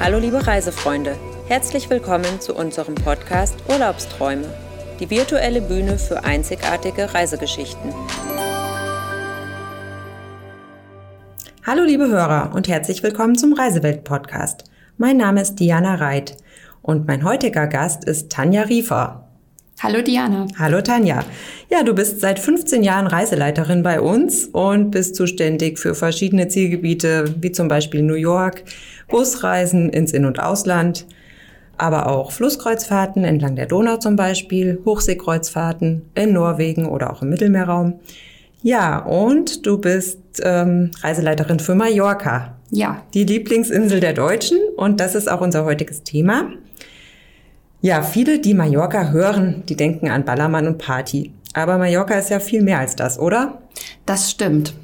Hallo liebe Reisefreunde, herzlich willkommen zu unserem Podcast Urlaubsträume, die virtuelle Bühne für einzigartige Reisegeschichten. Hallo liebe Hörer und herzlich willkommen zum Reisewelt Podcast. Mein Name ist Diana Reit und mein heutiger Gast ist Tanja Riefer. Hallo Diana. Hallo Tanja. Ja, du bist seit 15 Jahren Reiseleiterin bei uns und bist zuständig für verschiedene Zielgebiete, wie zum Beispiel New York, Busreisen ins In- und Ausland, aber auch Flusskreuzfahrten entlang der Donau zum Beispiel, Hochseekreuzfahrten in Norwegen oder auch im Mittelmeerraum. Ja, und du bist ähm, Reiseleiterin für Mallorca. Ja. Die Lieblingsinsel der Deutschen und das ist auch unser heutiges Thema. Ja, viele, die Mallorca hören, die denken an Ballermann und Party. Aber Mallorca ist ja viel mehr als das, oder? Das stimmt.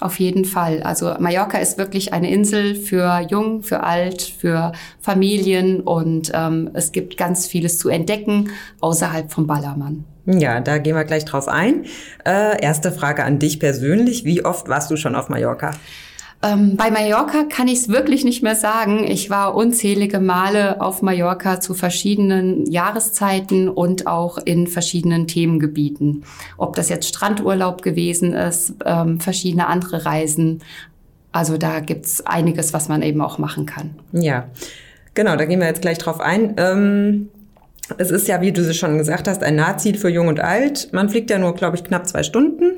Auf jeden Fall. Also Mallorca ist wirklich eine Insel für Jung, für Alt, für Familien und ähm, es gibt ganz vieles zu entdecken außerhalb vom Ballermann. Ja, da gehen wir gleich drauf ein. Äh, erste Frage an dich persönlich. Wie oft warst du schon auf Mallorca? Ähm, bei Mallorca kann ich es wirklich nicht mehr sagen. Ich war unzählige Male auf Mallorca zu verschiedenen Jahreszeiten und auch in verschiedenen Themengebieten. Ob das jetzt Strandurlaub gewesen ist, ähm, verschiedene andere Reisen. Also da gibt's einiges, was man eben auch machen kann. Ja, genau, da gehen wir jetzt gleich drauf ein. Ähm es ist ja, wie du es schon gesagt hast, ein Nahziel für Jung und Alt. Man fliegt ja nur, glaube ich, knapp zwei Stunden.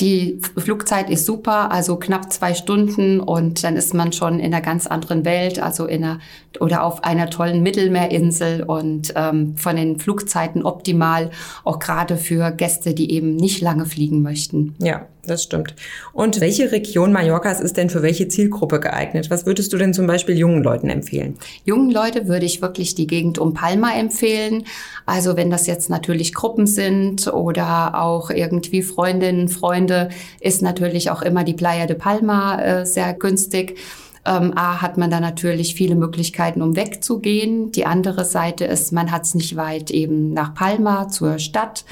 Die Flugzeit ist super, also knapp zwei Stunden und dann ist man schon in einer ganz anderen Welt, also in einer oder auf einer tollen Mittelmeerinsel und ähm, von den Flugzeiten optimal, auch gerade für Gäste, die eben nicht lange fliegen möchten. Ja, das stimmt. Und welche Region Mallorcas ist denn für welche Zielgruppe geeignet? Was würdest du denn zum Beispiel jungen Leuten empfehlen? Jungen Leute würde ich wirklich die Gegend um Palma empfehlen. Also wenn das jetzt natürlich Gruppen sind oder auch irgendwie Freundinnen, Freunde, ist natürlich auch immer die Playa de Palma äh, sehr günstig. Ähm, A hat man da natürlich viele Möglichkeiten, um wegzugehen. Die andere Seite ist, man hat es nicht weit eben nach Palma zur Stadt.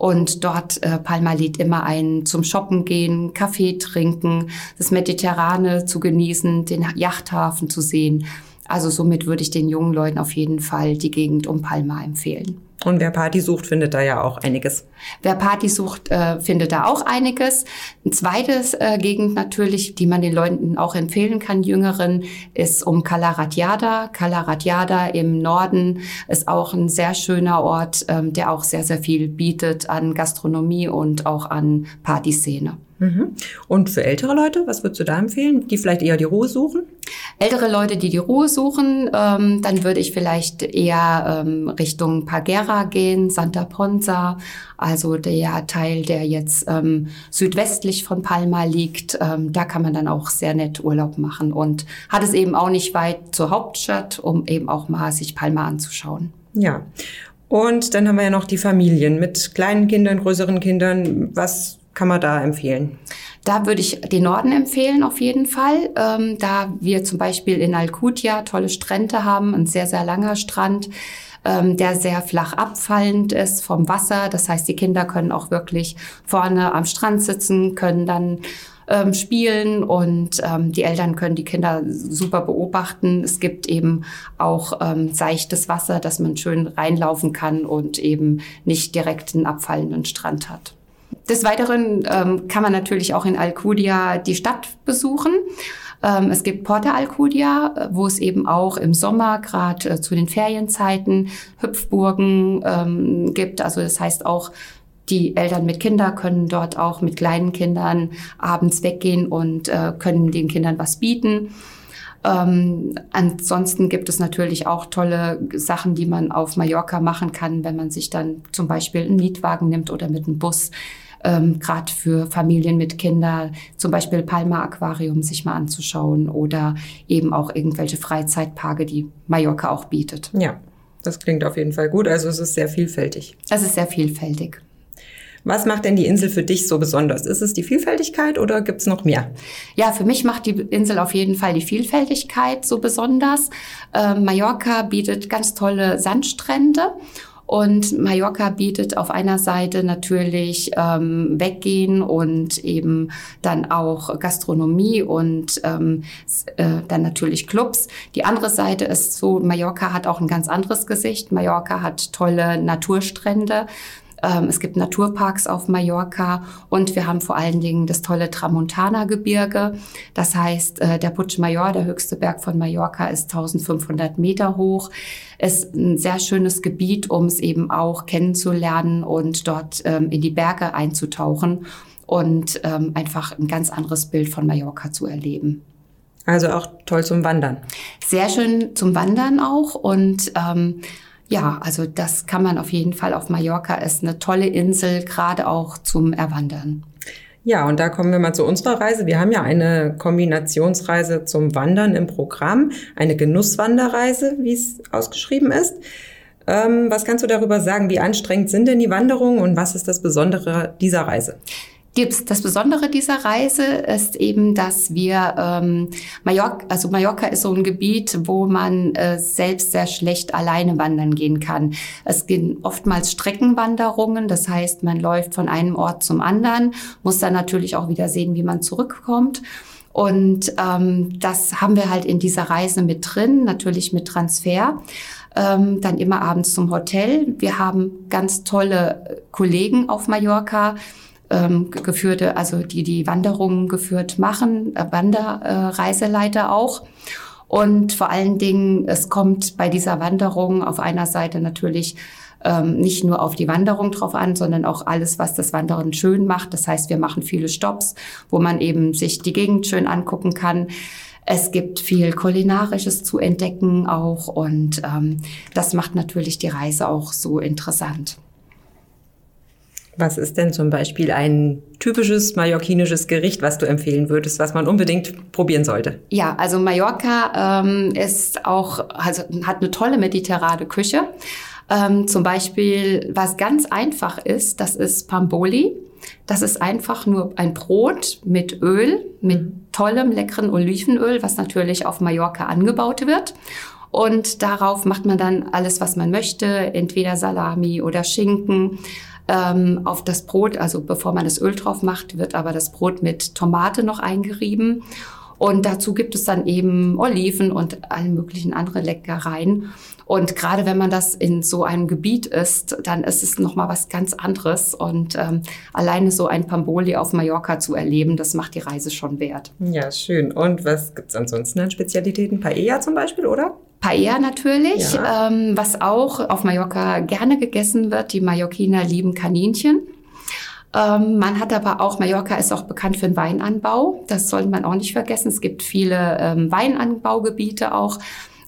Und dort, äh, Palma lädt immer ein zum Shoppen gehen, Kaffee trinken, das Mediterrane zu genießen, den Yachthafen zu sehen. Also somit würde ich den jungen Leuten auf jeden Fall die Gegend um Palma empfehlen. Und wer Party sucht, findet da ja auch einiges. Wer Party sucht, äh, findet da auch einiges. Ein zweites äh, Gegend natürlich, die man den Leuten auch empfehlen kann, Jüngeren, ist um Kalaratjada. Kalaratjada im Norden ist auch ein sehr schöner Ort, ähm, der auch sehr, sehr viel bietet an Gastronomie und auch an Partyszene. Mhm. Und für ältere Leute, was würdest du da empfehlen, die vielleicht eher die Ruhe suchen? Ältere Leute, die die Ruhe suchen, ähm, dann würde ich vielleicht eher ähm, Richtung Pagera gehen, Santa Ponza, also der Teil, der jetzt ähm, südwestlich von Palma liegt. Ähm, da kann man dann auch sehr nett Urlaub machen und hat es eben auch nicht weit zur Hauptstadt, um eben auch mal sich Palma anzuschauen. Ja. Und dann haben wir ja noch die Familien mit kleinen Kindern, größeren Kindern. Was kann man da empfehlen? Da würde ich den Norden empfehlen auf jeden Fall, ähm, da wir zum Beispiel in Alcudia tolle Strände haben, ein sehr, sehr langer Strand, ähm, der sehr flach abfallend ist vom Wasser. Das heißt, die Kinder können auch wirklich vorne am Strand sitzen, können dann ähm, spielen und ähm, die Eltern können die Kinder super beobachten. Es gibt eben auch ähm, seichtes Wasser, dass man schön reinlaufen kann und eben nicht direkt einen abfallenden Strand hat. Des Weiteren ähm, kann man natürlich auch in Alcudia die Stadt besuchen. Ähm, es gibt Porta Alcudia, äh, wo es eben auch im Sommer, gerade äh, zu den Ferienzeiten, Hüpfburgen ähm, gibt. Also das heißt auch, die Eltern mit Kindern können dort auch mit kleinen Kindern abends weggehen und äh, können den Kindern was bieten. Ähm, ansonsten gibt es natürlich auch tolle Sachen, die man auf Mallorca machen kann, wenn man sich dann zum Beispiel einen Mietwagen nimmt oder mit einem Bus. Ähm, Gerade für Familien mit Kindern, zum Beispiel Palma Aquarium sich mal anzuschauen oder eben auch irgendwelche Freizeitparke, die Mallorca auch bietet. Ja, das klingt auf jeden Fall gut. Also es ist sehr vielfältig. Es ist sehr vielfältig. Was macht denn die Insel für dich so besonders? Ist es die Vielfältigkeit oder gibt es noch mehr? Ja, für mich macht die Insel auf jeden Fall die Vielfältigkeit so besonders. Äh, Mallorca bietet ganz tolle Sandstrände Und Mallorca bietet auf einer Seite natürlich ähm, Weggehen und eben dann auch Gastronomie und ähm, äh, dann natürlich Clubs. Die andere Seite ist so, Mallorca hat auch ein ganz anderes Gesicht. Mallorca hat tolle Naturstrände. Ähm, es gibt Naturparks auf Mallorca und wir haben vor allen Dingen das tolle Tramontana-Gebirge. Das heißt, äh, der Puig Mayor, der höchste Berg von Mallorca, ist 1500 Meter hoch. Ist ein sehr schönes Gebiet, um es eben auch kennenzulernen und dort ähm, in die Berge einzutauchen und ähm, einfach ein ganz anderes Bild von Mallorca zu erleben. Also auch toll zum Wandern. Sehr schön zum Wandern auch und ähm, ja, also das kann man auf jeden Fall auf Mallorca. Ist eine tolle Insel, gerade auch zum Erwandern. Ja, und da kommen wir mal zu unserer Reise. Wir haben ja eine Kombinationsreise zum Wandern im Programm, eine Genusswanderreise, wie es ausgeschrieben ist. Ähm, was kannst du darüber sagen? Wie anstrengend sind denn die Wanderungen und was ist das Besondere dieser Reise? Das Besondere dieser Reise ist eben, dass wir ähm, Mallorca, also Mallorca ist so ein Gebiet, wo man äh, selbst sehr schlecht alleine wandern gehen kann. Es gehen oftmals Streckenwanderungen, das heißt, man läuft von einem Ort zum anderen, muss dann natürlich auch wieder sehen, wie man zurückkommt. Und ähm, das haben wir halt in dieser Reise mit drin, natürlich mit Transfer. Ähm, dann immer abends zum Hotel. Wir haben ganz tolle Kollegen auf Mallorca ähm, geführte, also die die Wanderungen geführt machen, äh, Wanderreiseleiter auch. Und vor allen Dingen, es kommt bei dieser Wanderung auf einer Seite natürlich ähm, nicht nur auf die Wanderung drauf an, sondern auch alles, was das Wandern schön macht. Das heißt, wir machen viele Stops, wo man eben sich die Gegend schön angucken kann. Es gibt viel Kulinarisches zu entdecken auch und ähm, das macht natürlich die Reise auch so interessant. Was ist denn zum Beispiel ein typisches mallorquinisches Gericht, was du empfehlen würdest, was man unbedingt probieren sollte? Ja, also Mallorca ähm, ist auch, also hat eine tolle mediterrane Küche. Ähm, zum Beispiel, was ganz einfach ist, das ist Pamboli. Das ist einfach nur ein Brot mit Öl, mit mhm. tollem, leckeren Olivenöl, was natürlich auf Mallorca angebaut wird. Und darauf macht man dann alles, was man möchte, entweder Salami oder Schinken ähm, auf das Brot. Also bevor man das Öl drauf macht, wird aber das Brot mit Tomate noch eingerieben. Und dazu gibt es dann eben Oliven und alle möglichen andere Leckereien. Und gerade wenn man das in so einem Gebiet isst, dann ist es nochmal was ganz anderes. Und ähm, alleine so ein Pamboli auf Mallorca zu erleben, das macht die Reise schon wert. Ja, schön. Und was gibt's ansonsten an Spezialitäten? Paella zum Beispiel, oder? Paella natürlich, ja. ähm, was auch auf Mallorca gerne gegessen wird. Die Mallorquiner lieben Kaninchen. Ähm, man hat aber auch, Mallorca ist auch bekannt für den Weinanbau. Das sollte man auch nicht vergessen. Es gibt viele ähm, Weinanbaugebiete auch,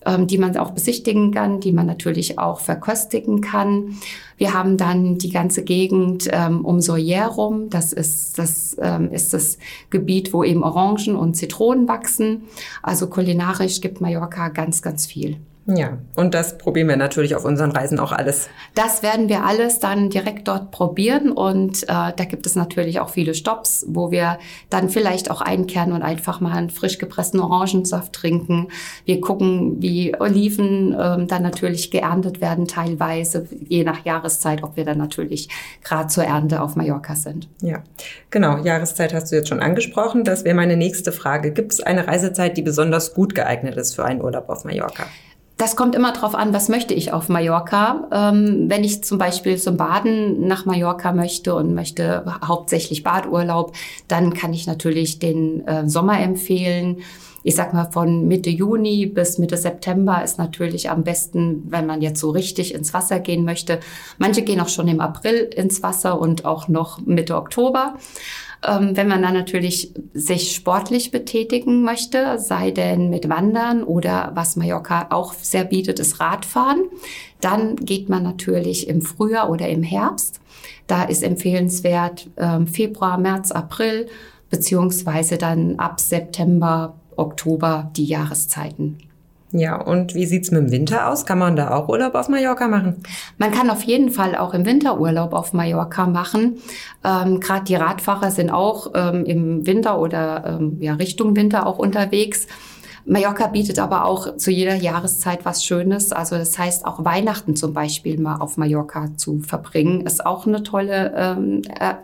ähm, die man auch besichtigen kann, die man natürlich auch verköstigen kann. Wir haben dann die ganze Gegend ähm, um Soyer rum. Das ist das, ähm, ist das Gebiet, wo eben Orangen und Zitronen wachsen. Also kulinarisch gibt Mallorca ganz, ganz viel. Ja, und das probieren wir natürlich auf unseren Reisen auch alles. Das werden wir alles dann direkt dort probieren und äh, da gibt es natürlich auch viele Stops, wo wir dann vielleicht auch einkehren und einfach mal einen frisch gepressten Orangensaft trinken. Wir gucken, wie Oliven äh, dann natürlich geerntet werden teilweise, je nach Jahreszeit, ob wir dann natürlich gerade zur Ernte auf Mallorca sind. Ja, genau. Jahreszeit hast du jetzt schon angesprochen. Das wäre meine nächste Frage. Gibt es eine Reisezeit, die besonders gut geeignet ist für einen Urlaub auf Mallorca? Das kommt immer darauf an, was möchte ich auf Mallorca. Ähm, wenn ich zum Beispiel zum Baden nach Mallorca möchte und möchte hauptsächlich Badurlaub, dann kann ich natürlich den äh, Sommer empfehlen. Ich sag mal, von Mitte Juni bis Mitte September ist natürlich am besten, wenn man jetzt so richtig ins Wasser gehen möchte. Manche gehen auch schon im April ins Wasser und auch noch Mitte Oktober. Ähm, wenn man dann natürlich sich sportlich betätigen möchte, sei denn mit Wandern oder was Mallorca auch sehr bietet, ist Radfahren, dann geht man natürlich im Frühjahr oder im Herbst. Da ist empfehlenswert ähm, Februar, März, April, beziehungsweise dann ab September, Oktober die Jahreszeiten. Ja, und wie sieht's mit dem Winter aus? Kann man da auch Urlaub auf Mallorca machen? Man kann auf jeden Fall auch im Winter Urlaub auf Mallorca machen. Ähm, Gerade die Radfahrer sind auch ähm, im Winter oder ähm, ja, Richtung Winter auch unterwegs. Mallorca bietet aber auch zu jeder Jahreszeit was Schönes. Also das heißt, auch Weihnachten zum Beispiel mal auf Mallorca zu verbringen, ist auch eine tolle, ähm, äh,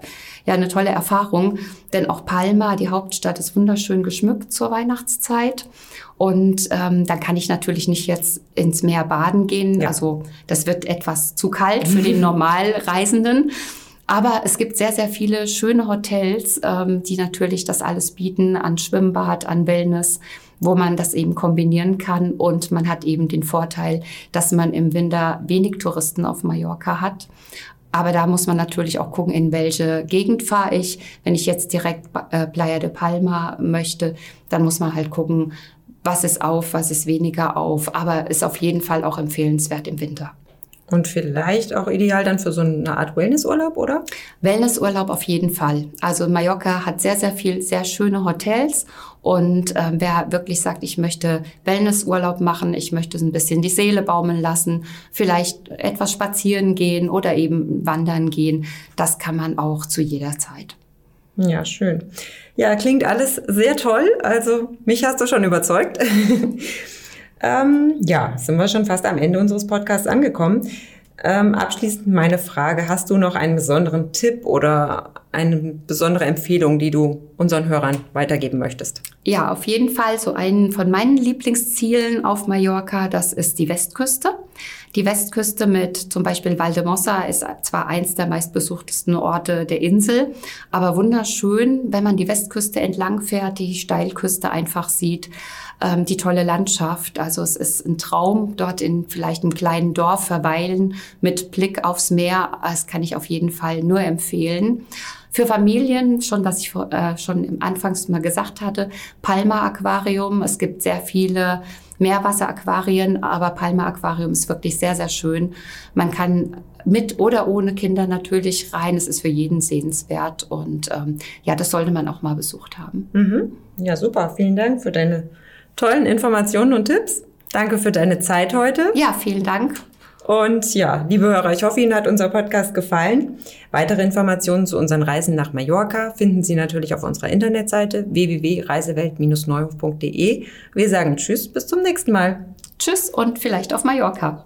ja, eine tolle Erfahrung. Denn auch Palma, die Hauptstadt, ist wunderschön geschmückt zur Weihnachtszeit. Und ähm, dann kann ich natürlich nicht jetzt ins Meer baden gehen. Ja. Also das wird etwas zu kalt für den Normalreisenden. Aber es gibt sehr, sehr viele schöne Hotels, ähm, die natürlich das alles bieten an Schwimmbad, an Wellness, wo man das eben kombinieren kann. Und man hat eben den Vorteil, dass man im Winter wenig Touristen auf Mallorca hat. Aber da muss man natürlich auch gucken, in welche Gegend fahre ich. Wenn ich jetzt direkt äh, Playa de Palma möchte, dann muss man halt gucken, was ist auf, was ist weniger auf. Aber ist auf jeden Fall auch empfehlenswert im Winter. Und vielleicht auch ideal dann für so eine Art Wellnessurlaub, oder? Wellnessurlaub auf jeden Fall. Also Mallorca hat sehr, sehr viel, sehr schöne Hotels. Und äh, wer wirklich sagt, ich möchte Wellnessurlaub machen, ich möchte so ein bisschen die Seele baumeln lassen, vielleicht etwas spazieren gehen oder eben wandern gehen, das kann man auch zu jeder Zeit. Ja, schön. Ja, klingt alles sehr toll. Also mich hast du schon überzeugt. Ähm, ja, sind wir schon fast am Ende unseres Podcasts angekommen. Ähm, abschließend meine Frage, hast du noch einen besonderen Tipp oder eine besondere Empfehlung, die du unseren Hörern weitergeben möchtest? Ja, auf jeden Fall. So einen von meinen Lieblingszielen auf Mallorca, das ist die Westküste. Die Westküste mit zum Beispiel Valdemossa ist zwar eins der meistbesuchtesten Orte der Insel, aber wunderschön, wenn man die Westküste entlang fährt, die Steilküste einfach sieht ähm, die tolle Landschaft. Also es ist ein Traum, dort in vielleicht einem kleinen Dorf verweilen mit Blick aufs Meer. Das kann ich auf jeden Fall nur empfehlen. Für Familien, schon was ich äh, schon im Anfangs mal gesagt hatte, Palma Aquarium. Es gibt sehr viele Meerwasseraquarien, aber Palma Aquarium ist wirklich sehr, sehr schön. Man kann mit oder ohne Kinder natürlich rein. Es ist für jeden sehenswert und ähm, ja, das sollte man auch mal besucht haben. Mhm. Ja, super. Vielen Dank für deine tollen Informationen und Tipps. Danke für deine Zeit heute. Ja, vielen Dank. Und ja, liebe Hörer, ich hoffe, Ihnen hat unser Podcast gefallen. Weitere Informationen zu unseren Reisen nach Mallorca finden Sie natürlich auf unserer Internetseite www.reisewelt-neuhof.de. Wir sagen Tschüss, bis zum nächsten Mal. Tschüss und vielleicht auf Mallorca.